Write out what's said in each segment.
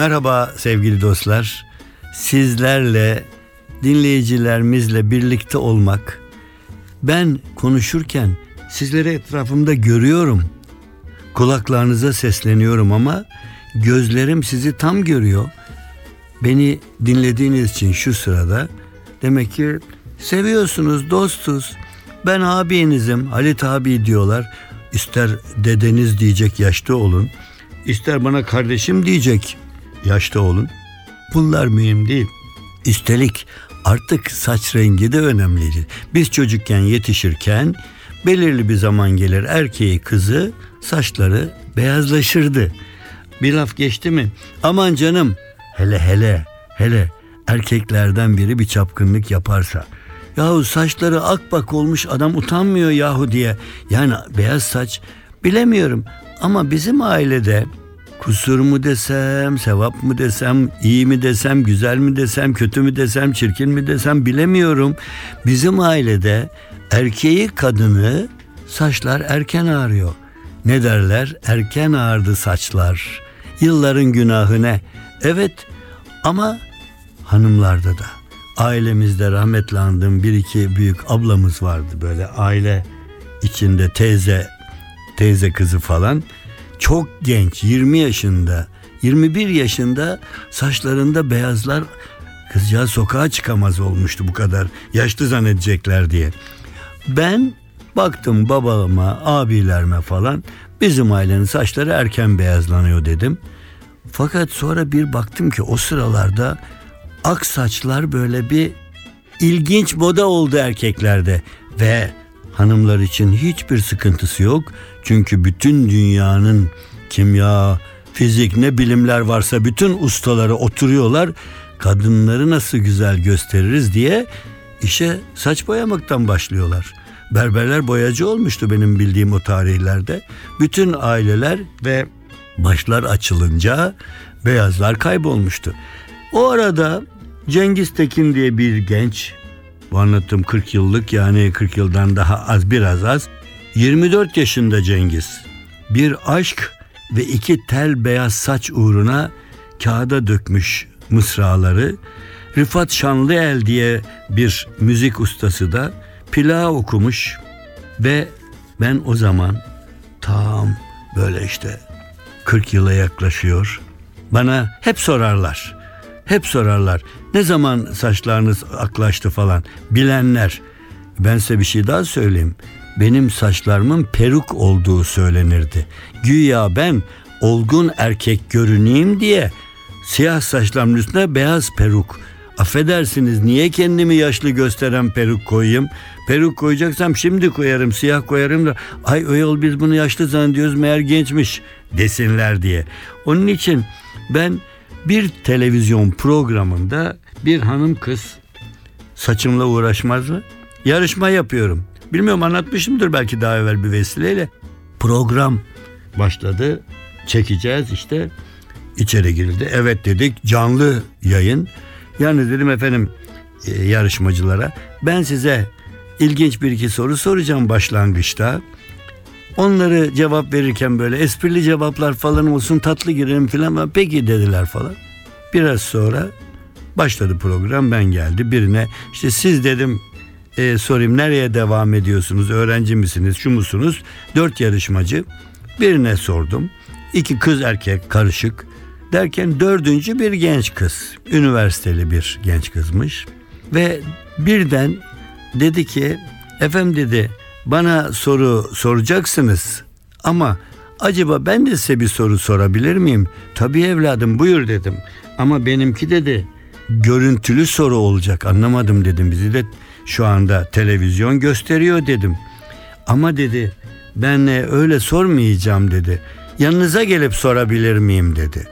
Merhaba sevgili dostlar. Sizlerle, dinleyicilerimizle birlikte olmak. Ben konuşurken sizleri etrafımda görüyorum. Kulaklarınıza sesleniyorum ama gözlerim sizi tam görüyor. Beni dinlediğiniz için şu sırada demek ki seviyorsunuz, dostuz. Ben abinizim, Halit abi diyorlar. İster dedeniz diyecek yaşta olun. İster bana kardeşim diyecek yaşta olun. Bunlar mühim değil. Üstelik artık saç rengi de önemlidir. Biz çocukken yetişirken belirli bir zaman gelir erkeği kızı saçları beyazlaşırdı. Bir laf geçti mi? Aman canım hele hele hele erkeklerden biri bir çapkınlık yaparsa. Yahu saçları akbak olmuş adam utanmıyor yahu diye. Yani beyaz saç bilemiyorum ama bizim ailede kusur mu desem, sevap mı desem, iyi mi desem, güzel mi desem, kötü mü desem, çirkin mi desem bilemiyorum. Bizim ailede erkeği kadını saçlar erken ağrıyor. Ne derler? Erken ağardı saçlar. Yılların günahı ne? Evet ama hanımlarda da. Ailemizde rahmetli andığım bir iki büyük ablamız vardı böyle aile içinde teyze teyze kızı falan çok genç 20 yaşında 21 yaşında saçlarında beyazlar kızcağız sokağa çıkamaz olmuştu bu kadar yaşlı zannedecekler diye. Ben baktım babama abilerime falan bizim ailenin saçları erken beyazlanıyor dedim. Fakat sonra bir baktım ki o sıralarda ak saçlar böyle bir ilginç moda oldu erkeklerde ve hanımlar için hiçbir sıkıntısı yok. Çünkü bütün dünyanın kimya, fizik ne bilimler varsa bütün ustaları oturuyorlar. Kadınları nasıl güzel gösteririz diye işe saç boyamaktan başlıyorlar. Berberler boyacı olmuştu benim bildiğim o tarihlerde. Bütün aileler ve başlar açılınca beyazlar kaybolmuştu. O arada Cengiz Tekin diye bir genç bu anlattığım 40 yıllık yani 40 yıldan daha az biraz az. 24 yaşında Cengiz. Bir aşk ve iki tel beyaz saç uğruna kağıda dökmüş mısraları. Rıfat Şanlıel diye bir müzik ustası da plağı okumuş ve ben o zaman tam böyle işte 40 yıla yaklaşıyor. Bana hep sorarlar. Hep sorarlar. Ne zaman saçlarınız aklaştı falan. Bilenler. Ben size bir şey daha söyleyeyim. Benim saçlarımın peruk olduğu söylenirdi. Güya ben olgun erkek görüneyim diye siyah saçlarımın üstüne beyaz peruk. Affedersiniz niye kendimi yaşlı gösteren peruk koyayım? Peruk koyacaksam şimdi koyarım, siyah koyarım da ay o yol biz bunu yaşlı zannediyoruz meğer gençmiş desinler diye. Onun için ben bir televizyon programında bir hanım kız saçımla uğraşmaz mı? Yarışma yapıyorum. Bilmiyorum anlatmışımdır belki daha evvel bir vesileyle. Program başladı. Çekeceğiz işte. İçeri girildi. Evet dedik. Canlı yayın. Yani dedim efendim e, yarışmacılara ben size ilginç bir iki soru soracağım başlangıçta. Onları cevap verirken böyle esprili cevaplar falan olsun tatlı girelim falan. Peki dediler falan. Biraz sonra başladı program ben geldi birine işte siz dedim e, sorayım nereye devam ediyorsunuz? Öğrenci misiniz? Şu musunuz? Dört yarışmacı. Birine sordum. İki kız erkek karışık. Derken dördüncü bir genç kız. Üniversiteli bir genç kızmış. Ve birden dedi ki efendim dedi bana soru soracaksınız. Ama acaba ben de size bir soru sorabilir miyim? Tabii evladım buyur dedim. Ama benimki dedi görüntülü soru olacak. Anlamadım dedim. Bizi de şu anda televizyon gösteriyor dedim. Ama dedi ben öyle sormayacağım dedi. Yanınıza gelip sorabilir miyim dedi.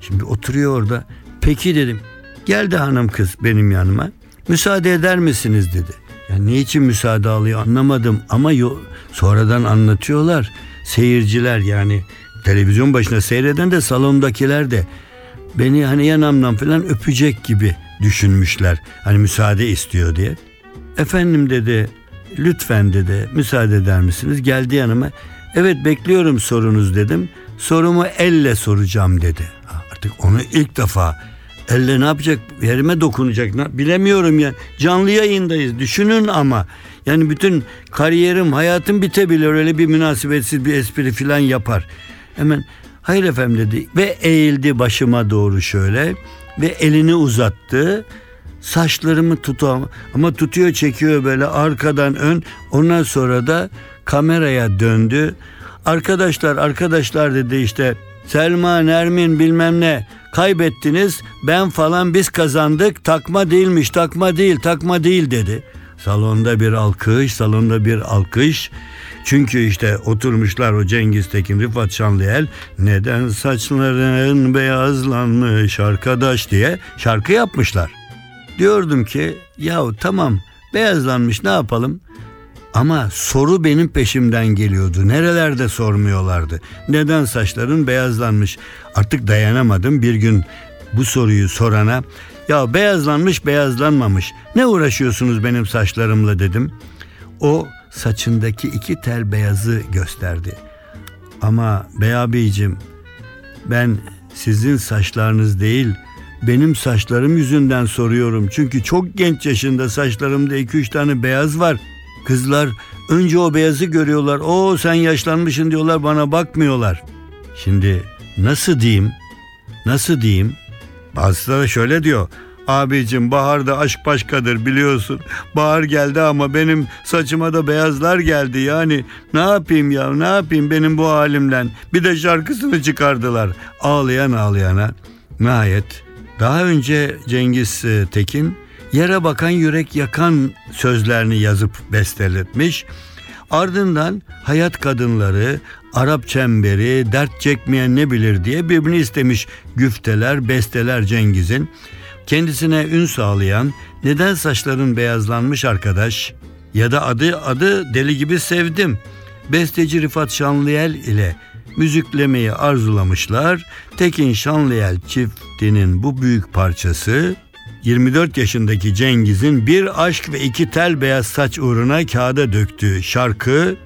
Şimdi oturuyor orada. Peki dedim. Geldi hanım kız benim yanıma. Müsaade eder misiniz dedi. Ya ne için müsaade alıyor anlamadım ama yo- sonradan anlatıyorlar. Seyirciler yani televizyon başında seyreden de salondakiler de beni hani yanamdan falan öpecek gibi düşünmüşler. Hani müsaade istiyor diye. Efendim dedi lütfen dedi müsaade eder misiniz? Geldi yanıma. Evet bekliyorum sorunuz dedim. Sorumu elle soracağım dedi. Artık onu ilk defa elle ne yapacak? Yerime dokunacak. Bilemiyorum ya. Canlı yayındayız. Düşünün ama. Yani bütün kariyerim, hayatım bitebilir. Öyle bir münasebetsiz bir espri falan yapar. Hemen hayır efendim dedi ve eğildi başıma doğru şöyle ve elini uzattı. Saçlarımı tutuyor ama tutuyor çekiyor böyle arkadan ön. Ondan sonra da kameraya döndü. Arkadaşlar arkadaşlar dedi işte Selma, Nermin bilmem ne kaybettiniz ben falan biz kazandık takma değilmiş takma değil takma değil dedi. Salonda bir alkış salonda bir alkış. Çünkü işte oturmuşlar o Cengiz Tekin, Rıfat Şanlıel neden saçların beyazlanmış arkadaş diye şarkı yapmışlar. Diyordum ki yahu tamam beyazlanmış ne yapalım? Ama soru benim peşimden geliyordu. Nerelerde sormuyorlardı. Neden saçların beyazlanmış? Artık dayanamadım bir gün bu soruyu sorana. Ya beyazlanmış beyazlanmamış. Ne uğraşıyorsunuz benim saçlarımla dedim. O saçındaki iki tel beyazı gösterdi. Ama bey abicim ben sizin saçlarınız değil benim saçlarım yüzünden soruyorum. Çünkü çok genç yaşında saçlarımda iki üç tane beyaz var. Kızlar önce o beyazı görüyorlar. O sen yaşlanmışsın diyorlar bana bakmıyorlar. Şimdi nasıl diyeyim? Nasıl diyeyim? Bazıları şöyle diyor. Abicim baharda aşk başkadır biliyorsun. Bahar geldi ama benim saçıma da beyazlar geldi. Yani ne yapayım ya ne yapayım benim bu halimden. Bir de şarkısını çıkardılar. Ağlayan ağlayana. Nihayet daha önce Cengiz e, Tekin yere bakan yürek yakan sözlerini yazıp besteletmiş. Ardından hayat kadınları, Arap çemberi, dert çekmeyen ne bilir diye birbirini istemiş güfteler, besteler Cengiz'in. Kendisine ün sağlayan neden saçların beyazlanmış arkadaş ya da adı adı deli gibi sevdim. Besteci Rıfat Şanlıel ile müziklemeyi arzulamışlar. Tekin Şanlıel çiftinin bu büyük parçası 24 yaşındaki Cengiz'in bir aşk ve iki tel beyaz saç uğruna kağıda döktüğü şarkı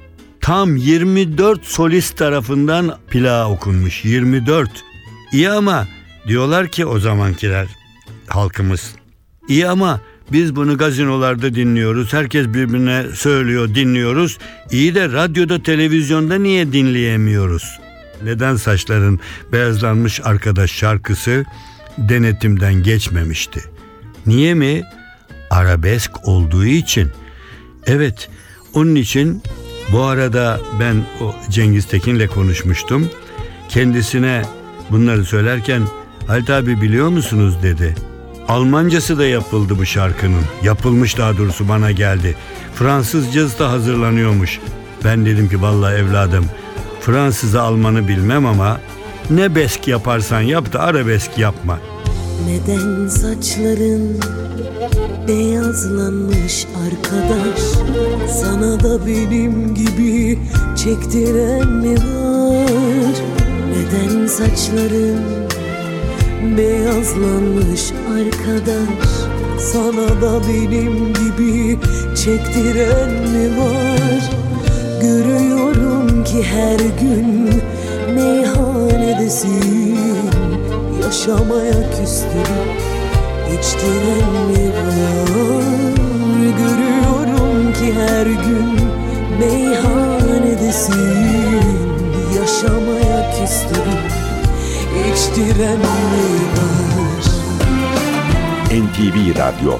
tam 24 solist tarafından plağa okunmuş. 24. İyi ama diyorlar ki o zamankiler halkımız. İyi ama biz bunu gazinolarda dinliyoruz. Herkes birbirine söylüyor, dinliyoruz. İyi de radyoda, televizyonda niye dinleyemiyoruz? Neden saçların beyazlanmış arkadaş şarkısı denetimden geçmemişti? Niye mi? Arabesk olduğu için. Evet, onun için bu arada ben o Cengiz Tekin'le konuşmuştum. Kendisine bunları söylerken Halit abi biliyor musunuz dedi. Almancası da yapıldı bu şarkının. Yapılmış daha doğrusu bana geldi. Fransızcası da hazırlanıyormuş. Ben dedim ki vallahi evladım Fransızca Almanı bilmem ama ne besk yaparsan yap da arabesk yapma. Neden saçların beyazlanmış arkadaş Sana da benim gibi çektiren mi var Neden saçların beyazlanmış arkadaş. Sana da benim gibi çektiren mi var? Görüyorum ki her gün meyhanedesin. Yaşamaya küstüm İçtiren mi var? Görüyorum ki her gün meyhanedesin İçtiren mi var NTV Radyo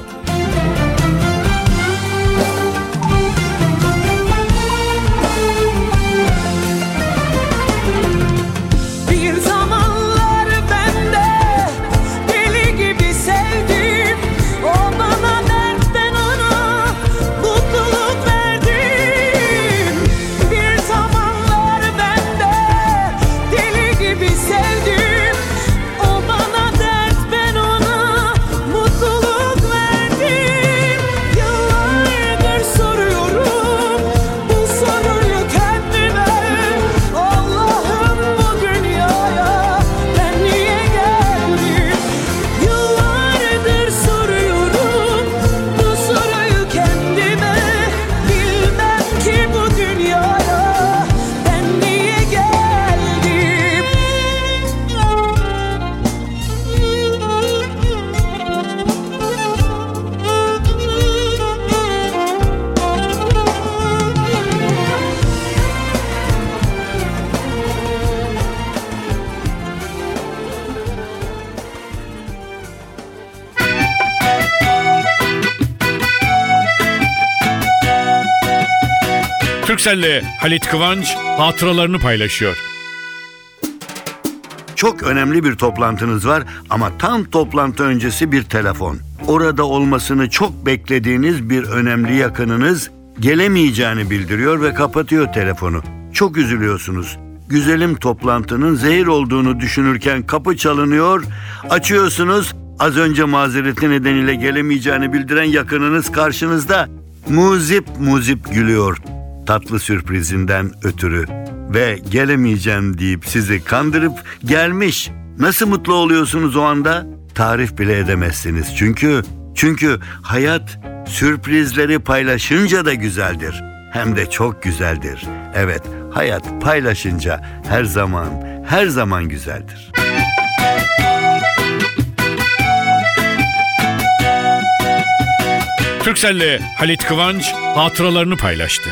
Türkcell'le Halit Kıvanç hatıralarını paylaşıyor. Çok önemli bir toplantınız var ama tam toplantı öncesi bir telefon. Orada olmasını çok beklediğiniz bir önemli yakınınız gelemeyeceğini bildiriyor ve kapatıyor telefonu. Çok üzülüyorsunuz. Güzelim toplantının zehir olduğunu düşünürken kapı çalınıyor, açıyorsunuz. Az önce mazereti nedeniyle gelemeyeceğini bildiren yakınınız karşınızda. Muzip muzip gülüyor tatlı sürprizinden ötürü ve gelemeyeceğim deyip sizi kandırıp gelmiş. Nasıl mutlu oluyorsunuz o anda? Tarif bile edemezsiniz. Çünkü çünkü hayat sürprizleri paylaşınca da güzeldir. Hem de çok güzeldir. Evet, hayat paylaşınca her zaman her zaman güzeldir. Türkcell'le Halit Kıvanç hatıralarını paylaştı.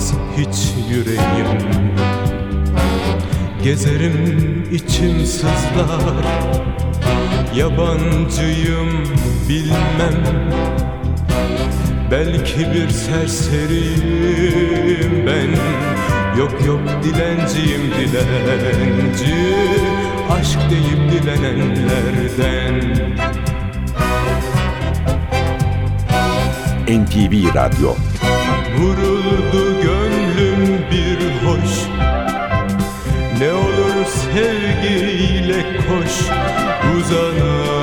Avunmaz hiç yüreğim. Gezerim içim sızlar Yabancıyım bilmem. Belki bir serseriyim ben. Yok yok dilenciyim dilenci. Aşk deyip dilenenlerden. NTV Radyo. Vuruldu hoş Ne olur sevgiyle koş Uzanan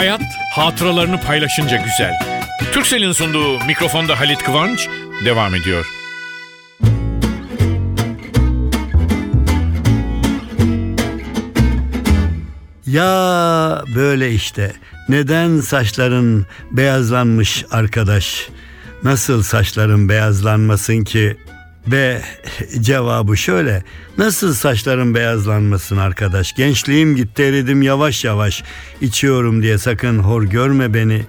Hayat hatıralarını paylaşınca güzel. Türkcell'in sunduğu mikrofonda Halit Kıvanç devam ediyor. Ya böyle işte. Neden saçların beyazlanmış arkadaş? Nasıl saçların beyazlanmasın ki? Ve cevabı şöyle. Nasıl saçların beyazlanmasın arkadaş? Gençliğim gitti eridim yavaş yavaş. İçiyorum diye sakın hor görme beni.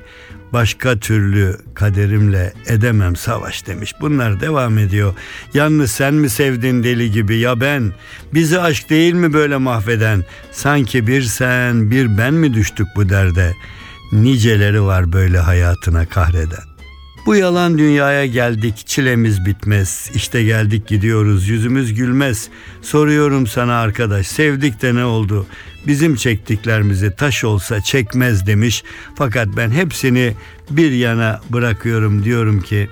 Başka türlü kaderimle edemem savaş demiş. Bunlar devam ediyor. Yalnız sen mi sevdin deli gibi ya ben? Bizi aşk değil mi böyle mahveden? Sanki bir sen bir ben mi düştük bu derde? Niceleri var böyle hayatına kahreden. Bu yalan dünyaya geldik, çilemiz bitmez. İşte geldik gidiyoruz, yüzümüz gülmez. Soruyorum sana arkadaş, sevdik de ne oldu? Bizim çektiklerimizi taş olsa çekmez demiş. Fakat ben hepsini bir yana bırakıyorum diyorum ki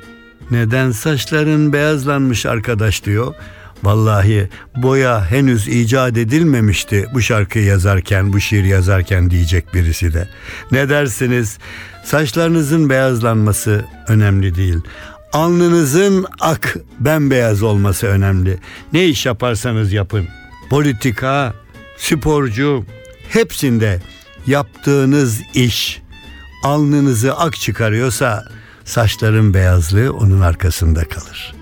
neden saçların beyazlanmış arkadaş diyor. Vallahi boya henüz icat edilmemişti bu şarkıyı yazarken, bu şiir yazarken diyecek birisi de. Ne dersiniz? Saçlarınızın beyazlanması önemli değil. Alnınızın ak bembeyaz olması önemli. Ne iş yaparsanız yapın. Politika, sporcu hepsinde yaptığınız iş alnınızı ak çıkarıyorsa saçların beyazlığı onun arkasında kalır.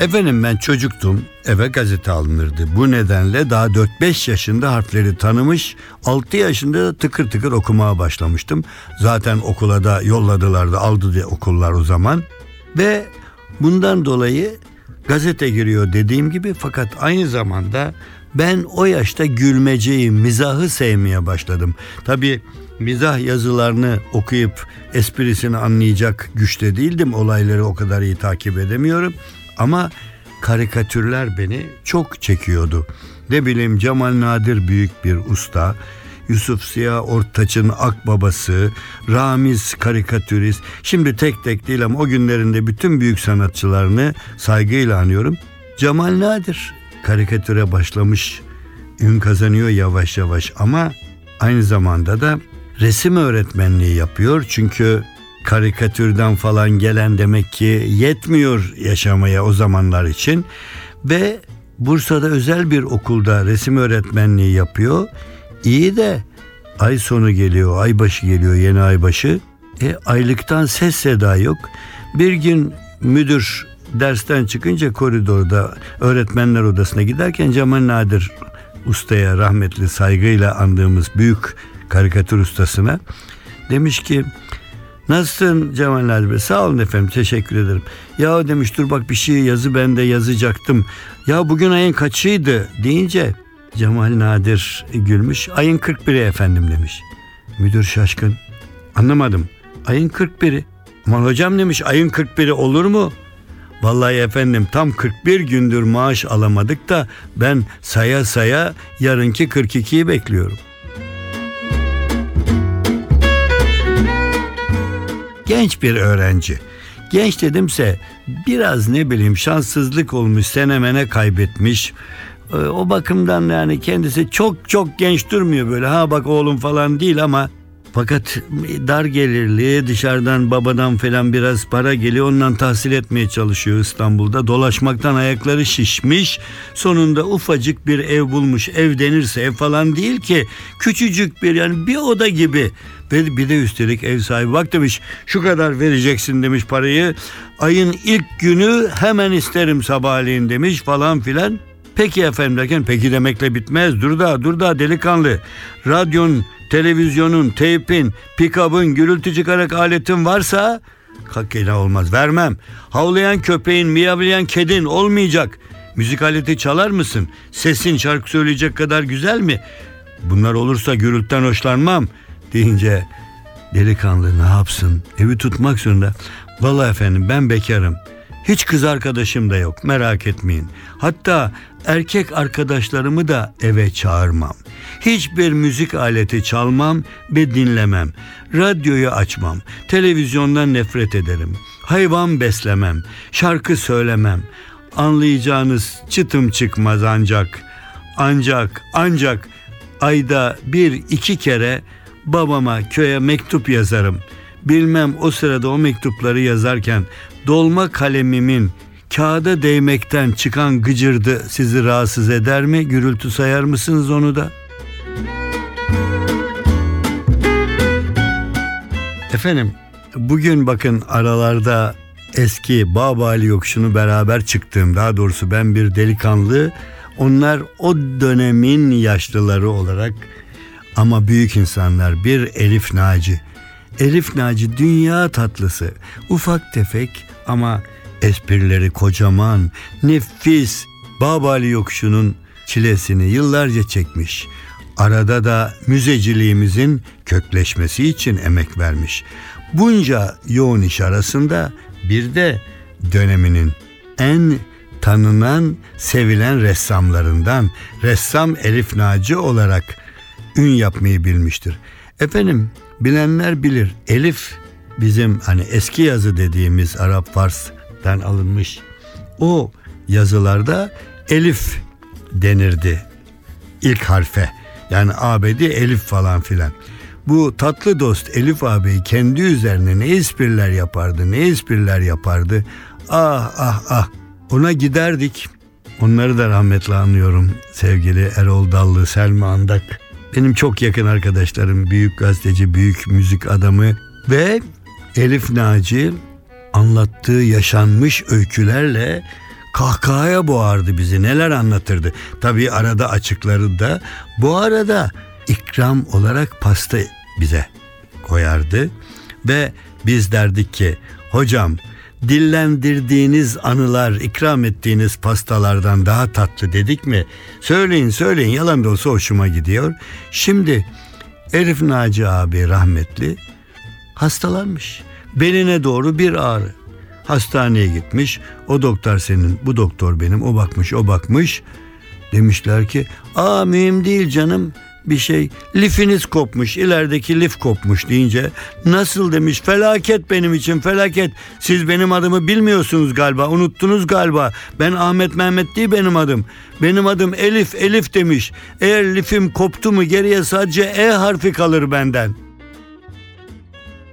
Efendim ben çocuktum eve gazete alınırdı. Bu nedenle daha 4-5 yaşında harfleri tanımış 6 yaşında da tıkır tıkır okumaya başlamıştım. Zaten okula da yolladılardı aldı diye okullar o zaman. Ve bundan dolayı gazete giriyor dediğim gibi fakat aynı zamanda ben o yaşta gülmeceyi, mizahı sevmeye başladım. Tabii mizah yazılarını okuyup esprisini anlayacak güçte değildim. Olayları o kadar iyi takip edemiyorum. Ama karikatürler beni çok çekiyordu. Ne bileyim Cemal Nadir büyük bir usta. Yusuf Ziya Ortaç'ın akbabası, Ramiz karikatürist. Şimdi tek tek değil ama o günlerinde bütün büyük sanatçılarını saygıyla anıyorum. Cemal Nadir karikatüre başlamış, ün kazanıyor yavaş yavaş ama aynı zamanda da resim öğretmenliği yapıyor. Çünkü karikatürden falan gelen demek ki yetmiyor yaşamaya o zamanlar için ve Bursa'da özel bir okulda resim öğretmenliği yapıyor. İyi de ay sonu geliyor, ay başı geliyor, yeni ay başı. E, aylıktan ses seda yok. Bir gün müdür dersten çıkınca koridorda öğretmenler odasına giderken Cemal Nadir ustaya rahmetli saygıyla andığımız büyük karikatür ustasına demiş ki Nasılsın Cemal Nadir Bey? Sağ olun efendim teşekkür ederim. Ya demiş dur bak bir şey yazı ben de yazacaktım. Ya bugün ayın kaçıydı deyince Cemal Nadir gülmüş. Ayın 41'i efendim demiş. Müdür şaşkın. Anlamadım. Ayın 41'i. Aman hocam demiş ayın 41'i olur mu? Vallahi efendim tam 41 gündür maaş alamadık da ben saya saya yarınki 42'yi bekliyorum. Genç bir öğrenci. Genç dedimse biraz ne bileyim şanssızlık olmuş senemene kaybetmiş. Ee, O bakımdan yani kendisi çok çok genç durmuyor böyle ha bak oğlum falan değil ama fakat dar gelirli dışarıdan babadan falan biraz para geliyor ondan tahsil etmeye çalışıyor İstanbul'da dolaşmaktan ayakları şişmiş sonunda ufacık bir ev bulmuş ev denirse ev falan değil ki küçücük bir yani bir oda gibi ve bir de üstelik ev sahibi bak demiş şu kadar vereceksin demiş parayı ayın ilk günü hemen isterim sabahleyin demiş falan filan Peki efendim derken peki demekle bitmez. Dur da dur da delikanlı. Radyon, televizyonun, teypin, pikabın, gürültü çıkarak aletin varsa kakela olmaz. Vermem. Havlayan köpeğin, miyavlayan kedin olmayacak. Müzik aleti çalar mısın? Sesin şarkı söyleyecek kadar güzel mi? Bunlar olursa gürültüden hoşlanmam deyince delikanlı ne yapsın? Evi tutmak zorunda. Vallahi efendim ben bekarım. Hiç kız arkadaşım da yok merak etmeyin. Hatta erkek arkadaşlarımı da eve çağırmam. Hiçbir müzik aleti çalmam ve dinlemem. Radyoyu açmam. Televizyondan nefret ederim. Hayvan beslemem. Şarkı söylemem. Anlayacağınız çıtım çıkmaz ancak. Ancak ancak ayda bir iki kere babama köye mektup yazarım. Bilmem o sırada o mektupları yazarken dolma kalemimin kağıda değmekten çıkan gıcırdı sizi rahatsız eder mi? Gürültü sayar mısınız onu da? Efendim bugün bakın aralarda eski Babali yokuşunu beraber çıktığım daha doğrusu ben bir delikanlı onlar o dönemin yaşlıları olarak ama büyük insanlar bir Elif Naci. Elif Naci dünya tatlısı ufak tefek ama esprileri kocaman nefis Babali yokuşunun çilesini yıllarca çekmiş. Arada da müzeciliğimizin kökleşmesi için emek vermiş. Bunca yoğun iş arasında bir de döneminin en tanınan, sevilen ressamlarından ressam Elif Naci olarak ün yapmayı bilmiştir. Efendim bilenler bilir. Elif bizim hani eski yazı dediğimiz Arap Fars'tan alınmış. O yazılarda Elif denirdi ilk harfe. Yani abedi Elif falan filan. Bu tatlı dost Elif abi kendi üzerine ne espriler yapardı, ne espriler yapardı. Ah ah ah. Ona giderdik. Onları da rahmetle anıyorum. Sevgili Erol Dallı, Selma Andak. Benim çok yakın arkadaşlarım, büyük gazeteci, büyük müzik adamı ve Elif Naci anlattığı yaşanmış öykülerle kahkahaya boğardı bizi. Neler anlatırdı. Tabii arada açıkları da. Bu arada ikram olarak pasta bize koyardı ve biz derdik ki hocam dillendirdiğiniz anılar ikram ettiğiniz pastalardan daha tatlı dedik mi? Söyleyin söyleyin yalan da olsa hoşuma gidiyor. Şimdi Elif Naci abi rahmetli hastalanmış. Beline doğru bir ağrı. Hastaneye gitmiş. O doktor senin, bu doktor benim. O bakmış, o bakmış. Demişler ki aa mühim değil canım bir şey lifiniz kopmuş ilerideki lif kopmuş deyince nasıl? demiş felaket benim için felaket. Siz benim adımı bilmiyorsunuz galiba unuttunuz galiba. Ben Ahmet Mehmet değil benim adım. Benim adım Elif Elif demiş. Eğer lifim koptu mu geriye sadece E harfi kalır benden.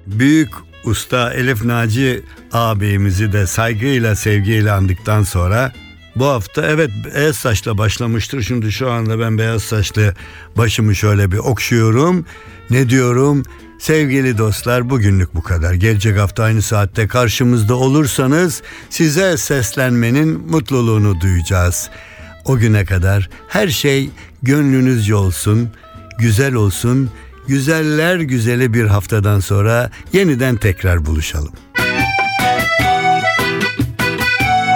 Büyük usta Elif Naci ağabeyimizi de saygıyla sevgiyle andıktan sonra bu hafta evet beyaz saçla başlamıştır. Şimdi şu anda ben beyaz saçlı başımı şöyle bir okşuyorum. Ne diyorum? Sevgili dostlar bugünlük bu kadar. Gelecek hafta aynı saatte karşımızda olursanız size seslenmenin mutluluğunu duyacağız. O güne kadar her şey gönlünüzce olsun, güzel olsun. Güzeller güzeli bir haftadan sonra yeniden tekrar buluşalım.